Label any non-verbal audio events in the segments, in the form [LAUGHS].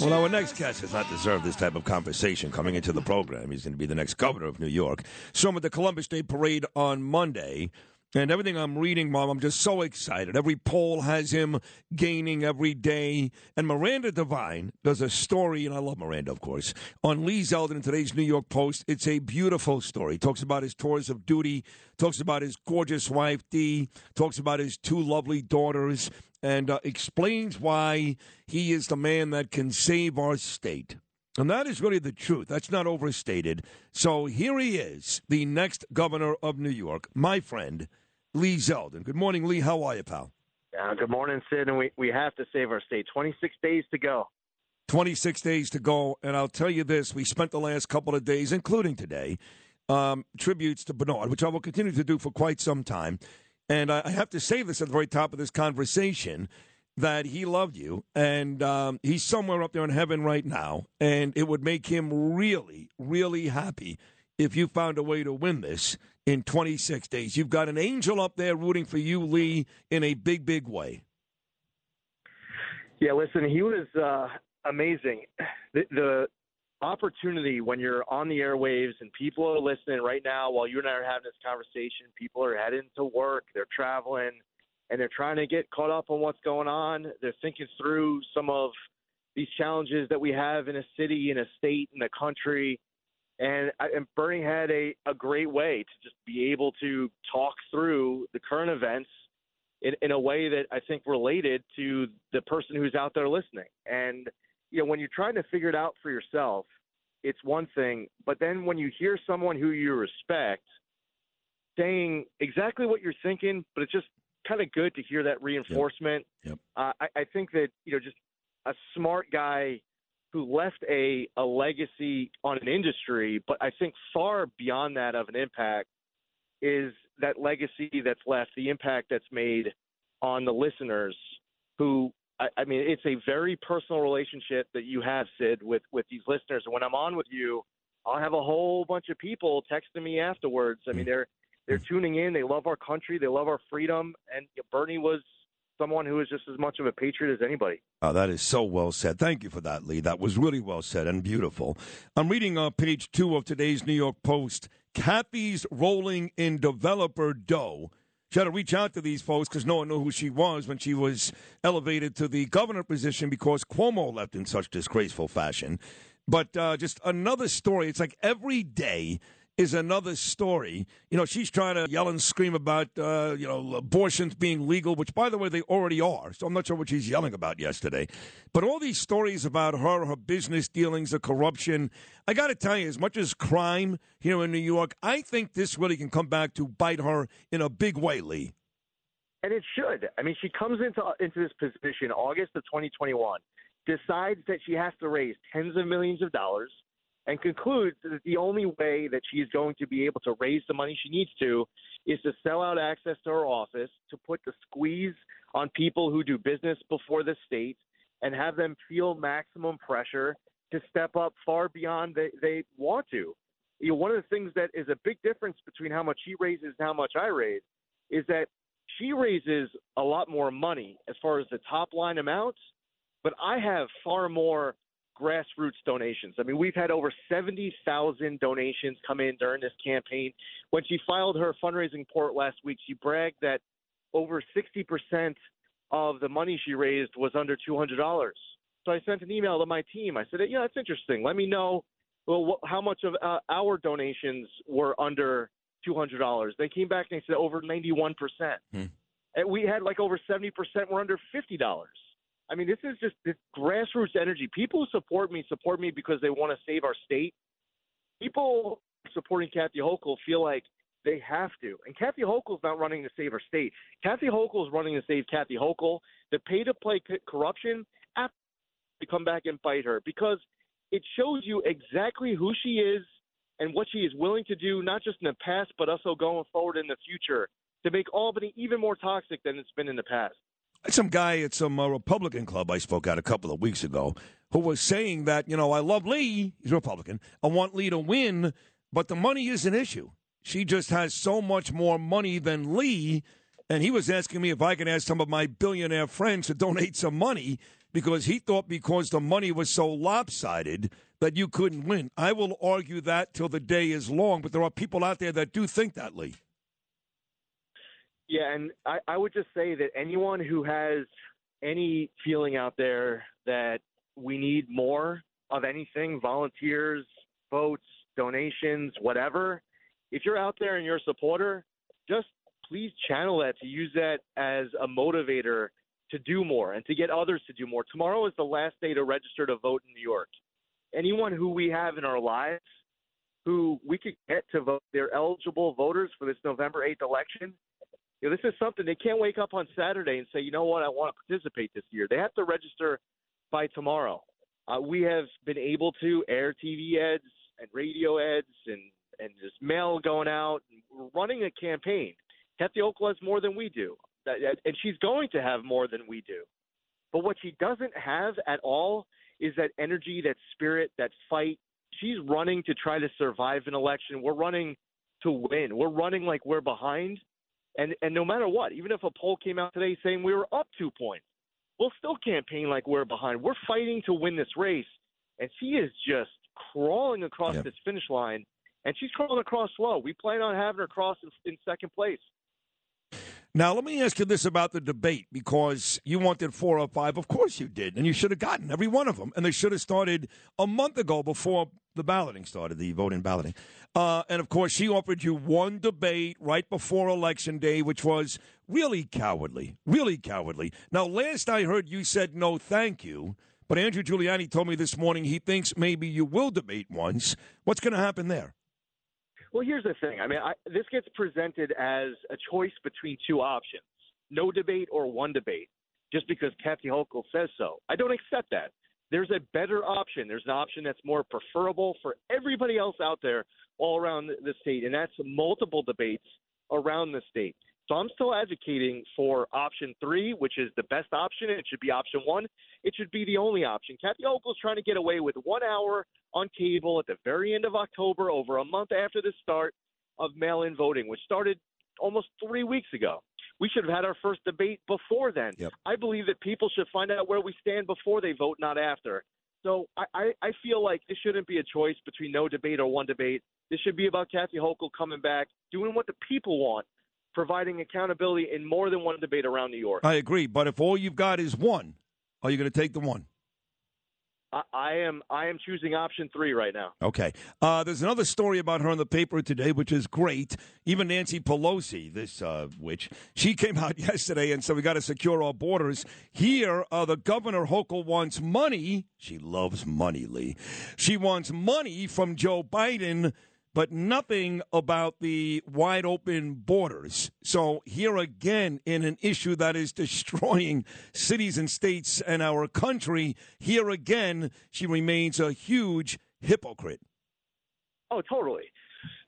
Well, our next guest does not deserve this type of conversation coming into the program. He's going to be the next governor of New York. So I'm at the Columbus Day Parade on Monday. And everything I'm reading, Mom, I'm just so excited. Every poll has him gaining every day. And Miranda Devine does a story, and I love Miranda, of course, on Lee Zeldin in today's New York Post. It's a beautiful story. Talks about his tours of duty, talks about his gorgeous wife, Dee, talks about his two lovely daughters, and uh, explains why he is the man that can save our state. And that is really the truth. That's not overstated. So here he is, the next governor of New York, my friend, Lee Zeldin. Good morning, Lee. How are you, pal? Uh, good morning, Sid. And we, we have to save our state. 26 days to go. 26 days to go. And I'll tell you this we spent the last couple of days, including today, um, tributes to Bernard, which I will continue to do for quite some time. And I have to say this at the very top of this conversation that he loved you, and um, he's somewhere up there in heaven right now, and it would make him really, really happy if you found a way to win this in 26 days. You've got an angel up there rooting for you, Lee, in a big, big way. Yeah, listen, he was uh, amazing. The, the opportunity when you're on the airwaves and people are listening right now while you and I are having this conversation, people are heading to work, they're traveling and they're trying to get caught up on what's going on. They're thinking through some of these challenges that we have in a city, in a state, in a country. And, and Bernie had a, a great way to just be able to talk through the current events in, in a way that I think related to the person who's out there listening. And, you know, when you're trying to figure it out for yourself, it's one thing. But then when you hear someone who you respect saying exactly what you're thinking, but it's just kind of good to hear that reinforcement. Yep. yep. Uh, I, I think that you know just a smart guy who left a a legacy on an industry, but I think far beyond that of an impact is that legacy that's left, the impact that's made on the listeners who I, I mean it's a very personal relationship that you have, Sid, with with these listeners. And when I'm on with you, I'll have a whole bunch of people texting me afterwards. I mean, they're they're tuning in. They love our country. They love our freedom. And Bernie was someone who is just as much of a patriot as anybody. Oh, that is so well said. Thank you for that, Lee. That was really well said and beautiful. I'm reading on uh, page two of today's New York Post. Kathy's rolling in developer dough. She had to reach out to these folks because no one knew who she was when she was elevated to the governor position because Cuomo left in such disgraceful fashion. But uh, just another story. It's like every day is another story. You know, she's trying to yell and scream about, uh, you know, abortions being legal, which, by the way, they already are. So I'm not sure what she's yelling about yesterday. But all these stories about her, her business dealings, the corruption, I got to tell you, as much as crime here in New York, I think this really can come back to bite her in a big way, Lee. And it should. I mean, she comes into into this position August of 2021, decides that she has to raise tens of millions of dollars – and concludes that the only way that she is going to be able to raise the money she needs to is to sell out access to her office, to put the squeeze on people who do business before the state, and have them feel maximum pressure to step up far beyond they, they want to. You know, one of the things that is a big difference between how much she raises and how much I raise is that she raises a lot more money as far as the top line amounts, but I have far more grassroots donations. I mean, we've had over 70,000 donations come in during this campaign. When she filed her fundraising report last week, she bragged that over 60% of the money she raised was under $200. So I sent an email to my team. I said, "Yeah, that's interesting. Let me know well how much of uh, our donations were under $200." They came back and they said over 91%. Hmm. And we had like over 70% were under $50. I mean, this is just this grassroots energy. People who support me support me because they want to save our state. People supporting Kathy Hochul feel like they have to. And Kathy Hochul is not running to save our state. Kathy Hochul is running to save Kathy Hochul. The pay to play corruption, to come back and fight her because it shows you exactly who she is and what she is willing to do, not just in the past, but also going forward in the future to make Albany even more toxic than it's been in the past. Some guy at some uh, Republican club I spoke at a couple of weeks ago who was saying that, you know, I love Lee, he's a Republican, I want Lee to win, but the money is an issue. She just has so much more money than Lee. And he was asking me if I could ask some of my billionaire friends to donate some money because he thought because the money was so lopsided that you couldn't win. I will argue that till the day is long, but there are people out there that do think that, Lee. Yeah, and I, I would just say that anyone who has any feeling out there that we need more of anything, volunteers, votes, donations, whatever, if you're out there and you're a supporter, just please channel that to use that as a motivator to do more and to get others to do more. Tomorrow is the last day to register to vote in New York. Anyone who we have in our lives who we could get to vote, they're eligible voters for this November 8th election. You know, this is something they can't wake up on Saturday and say, you know what, I want to participate this year. They have to register by tomorrow. Uh, we have been able to air TV ads and radio ads and and just mail going out. We're running a campaign. Kathy Hochul has more than we do, and she's going to have more than we do. But what she doesn't have at all is that energy, that spirit, that fight. She's running to try to survive an election. We're running to win. We're running like we're behind. And and no matter what, even if a poll came out today saying we were up two points, we'll still campaign like we're behind. We're fighting to win this race. And she is just crawling across yep. this finish line and she's crawling across slow. We plan on having her cross in, in second place. Now, let me ask you this about the debate because you wanted four or five. Of course you did. And you should have gotten every one of them. And they should have started a month ago before the balloting started, the voting balloting. Uh, and of course, she offered you one debate right before Election Day, which was really cowardly. Really cowardly. Now, last I heard, you said no, thank you. But Andrew Giuliani told me this morning he thinks maybe you will debate once. What's going to happen there? Well, here's the thing. I mean, I, this gets presented as a choice between two options: no debate or one debate, just because Kathy Hochul says so. I don't accept that. There's a better option. There's an option that's more preferable for everybody else out there all around the state, and that's multiple debates around the state. So I'm still advocating for option three, which is the best option. It should be option one. It should be the only option. Kathy Hochul is trying to get away with one hour on cable at the very end of October, over a month after the start of mail-in voting, which started almost three weeks ago. We should have had our first debate before then. Yep. I believe that people should find out where we stand before they vote, not after. So I, I, I feel like this shouldn't be a choice between no debate or one debate. This should be about Kathy Hochul coming back, doing what the people want, providing accountability in more than one debate around New York. I agree, but if all you've got is one, are you going to take the one? I, am I am choosing option three right now. Okay. Uh, there's another story about her in the paper today, which is great. Even Nancy Pelosi, this uh, witch, she came out [LAUGHS] yesterday and said we got to secure our borders. Here, uh, the governor Hochul wants money. She loves money, Lee. She wants money from Joe Biden but nothing about the wide open borders. So, here again, in an issue that is destroying [LAUGHS] cities and states and our country, here again, she remains a huge hypocrite. Oh, totally.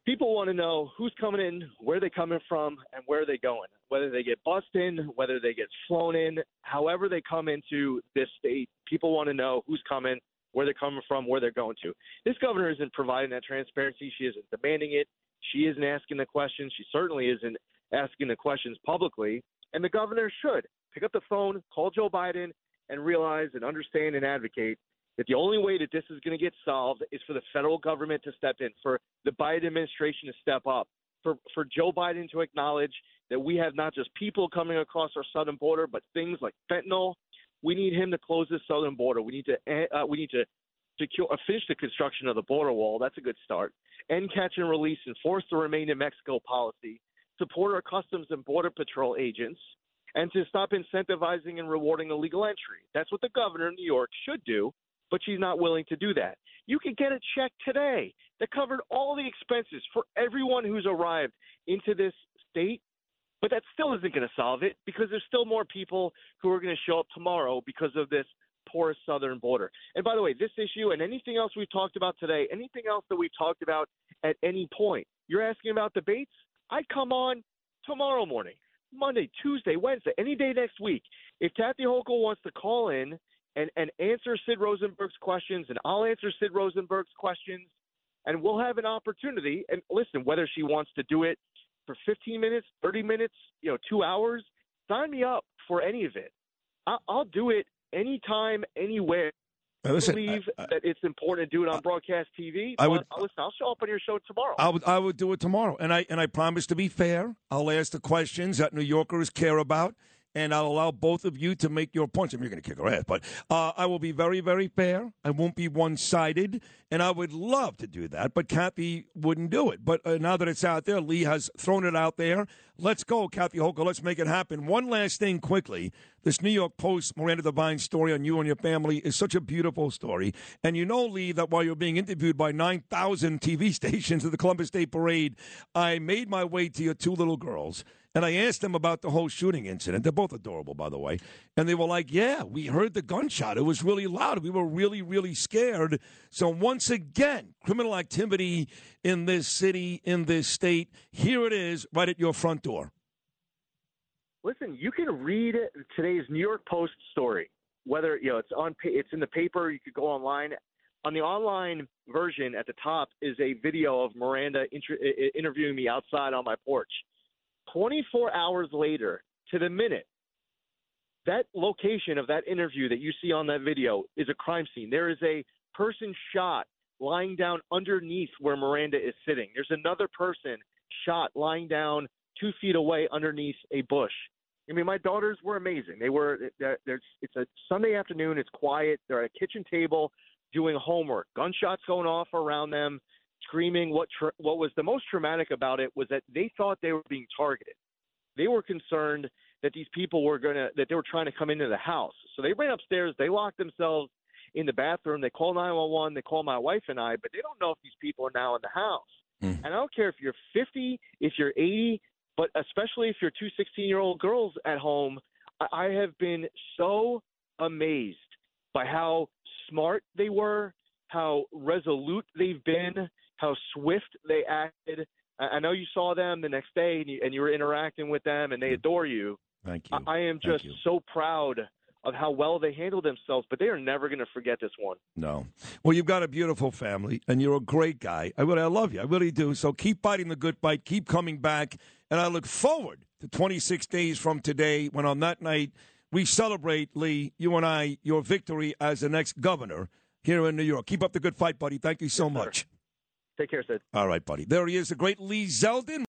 People want to know who's coming in, where they're coming from, and where they're going. Whether they get bussed in, whether they get flown in, however they come into this state, people want to know who's coming, where they're coming from, where they're going to. This governor isn't providing that transparency. She isn't demanding it. She isn't asking the questions. She certainly isn't asking the questions publicly. And the governor should pick up the phone, call Joe Biden, and realize and understand and advocate that the only way that this is going to get solved is for the federal government to step in, for the Biden administration to step up, for, for Joe Biden to acknowledge that we have not just people coming across our southern border, but things like fentanyl we need him to close the southern border. We need to eh, uh, we need to secure uh, finish the construction of the border wall. That's a good start. End catch and release and force the remain in Mexico policy. Support our customs and border patrol agents, and to stop incentivizing and rewarding illegal entry. That's what the governor of New York should do, but she's not willing to do that. You can get a check today that covered all the expenses for everyone who's arrived into this state but that still isn't going to solve it because there's still more people who are going to show up tomorrow because of this porous southern border. And by the way, this issue and anything else we've talked about today, anything else that we've talked about at any point, you're asking about debates? I come on tomorrow morning, Monday, Tuesday, Wednesday, any day next week. If Kathy Hochul wants to call in and, and answer Sid Rosenberg's questions, and I'll answer Sid Rosenberg's questions, and we'll have an opportunity. And listen, whether she wants to do it for 15 minutes, 30 minutes, you know, two hours, sign me up for any of it. I'll, I'll do it anytime, anywhere. Now, listen, I believe I- I- that it's important to do it on broadcast TV. I would- but, listen. I'll show up on your show tomorrow. I would I would do it tomorrow, and I and I promise to be fair. I'll ask the questions that New Yorkers care about, and I'll allow both of you to make your points. I mean, you're going to kick her ass, but uh, I will be very very fair. I won't be one sided, and I would love to do that, but Kathy wouldn't do it. But uh, now that it's out there, Lee has thrown it out there. Let's go, Kathy Hochul. Let's make it happen. One last thing, quickly. This New York Post Miranda Devine story on you and your family is such a beautiful story. And you know, Lee, that while you're being interviewed by 9,000 TV [LAUGHS] stations at the Columbus Day Parade, I made my way to your two little girls. And I asked them about the whole shooting incident. They're both adorable, by the way. And they were like, Yeah, we heard the gunshot. It was really loud. We were really, really scared. So, once again, criminal activity in this city, in this state, here it is, right at your front door. Listen, you can read today's New York Post story. Whether you know it's on, it's in the paper. You could go online. On the online version, at the top is a video of Miranda inter- interviewing me outside on my porch. 24 hours later, to the minute, that location of that interview that you see on that video is a crime scene. There is a person shot lying down underneath where Miranda is sitting. There's another person shot lying down two feet away underneath a bush. I mean, my daughters were amazing. They were. There's. It's a Sunday afternoon. It's quiet. They're at a kitchen table doing homework. Gunshots going off around them, screaming. What tra- What was the most traumatic about it was that they thought they were being targeted. They were concerned that these people were gonna that they were trying to come into the house. So they ran upstairs. They locked themselves in the bathroom. They call 911. They call my wife and I, but they don't know if these people are now in the house. Mm. And I don't care if you're 50, if you're 80, but especially if you're two 16 year old girls at home, I, I have been so amazed by how smart they were, how resolute they've been, how swift they acted. I, know you saw them the next day and you, and you were interacting with them and they adore you. Thank you. I, I am just so proud of how well they handled themselves, but they are never going to forget this one. No. Well, you've got a beautiful family, and you're a great guy. I really, I love you. I really do. So keep fighting the good fight. Keep coming back, and I look forward to 26 days from today, when on that night we celebrate Lee, you and I, your victory as the next governor here in New York. Keep up the good fight, buddy. Thank you so Yes, sir. Take care, Sid. All right, buddy. There he is, the great Lee Zeldin.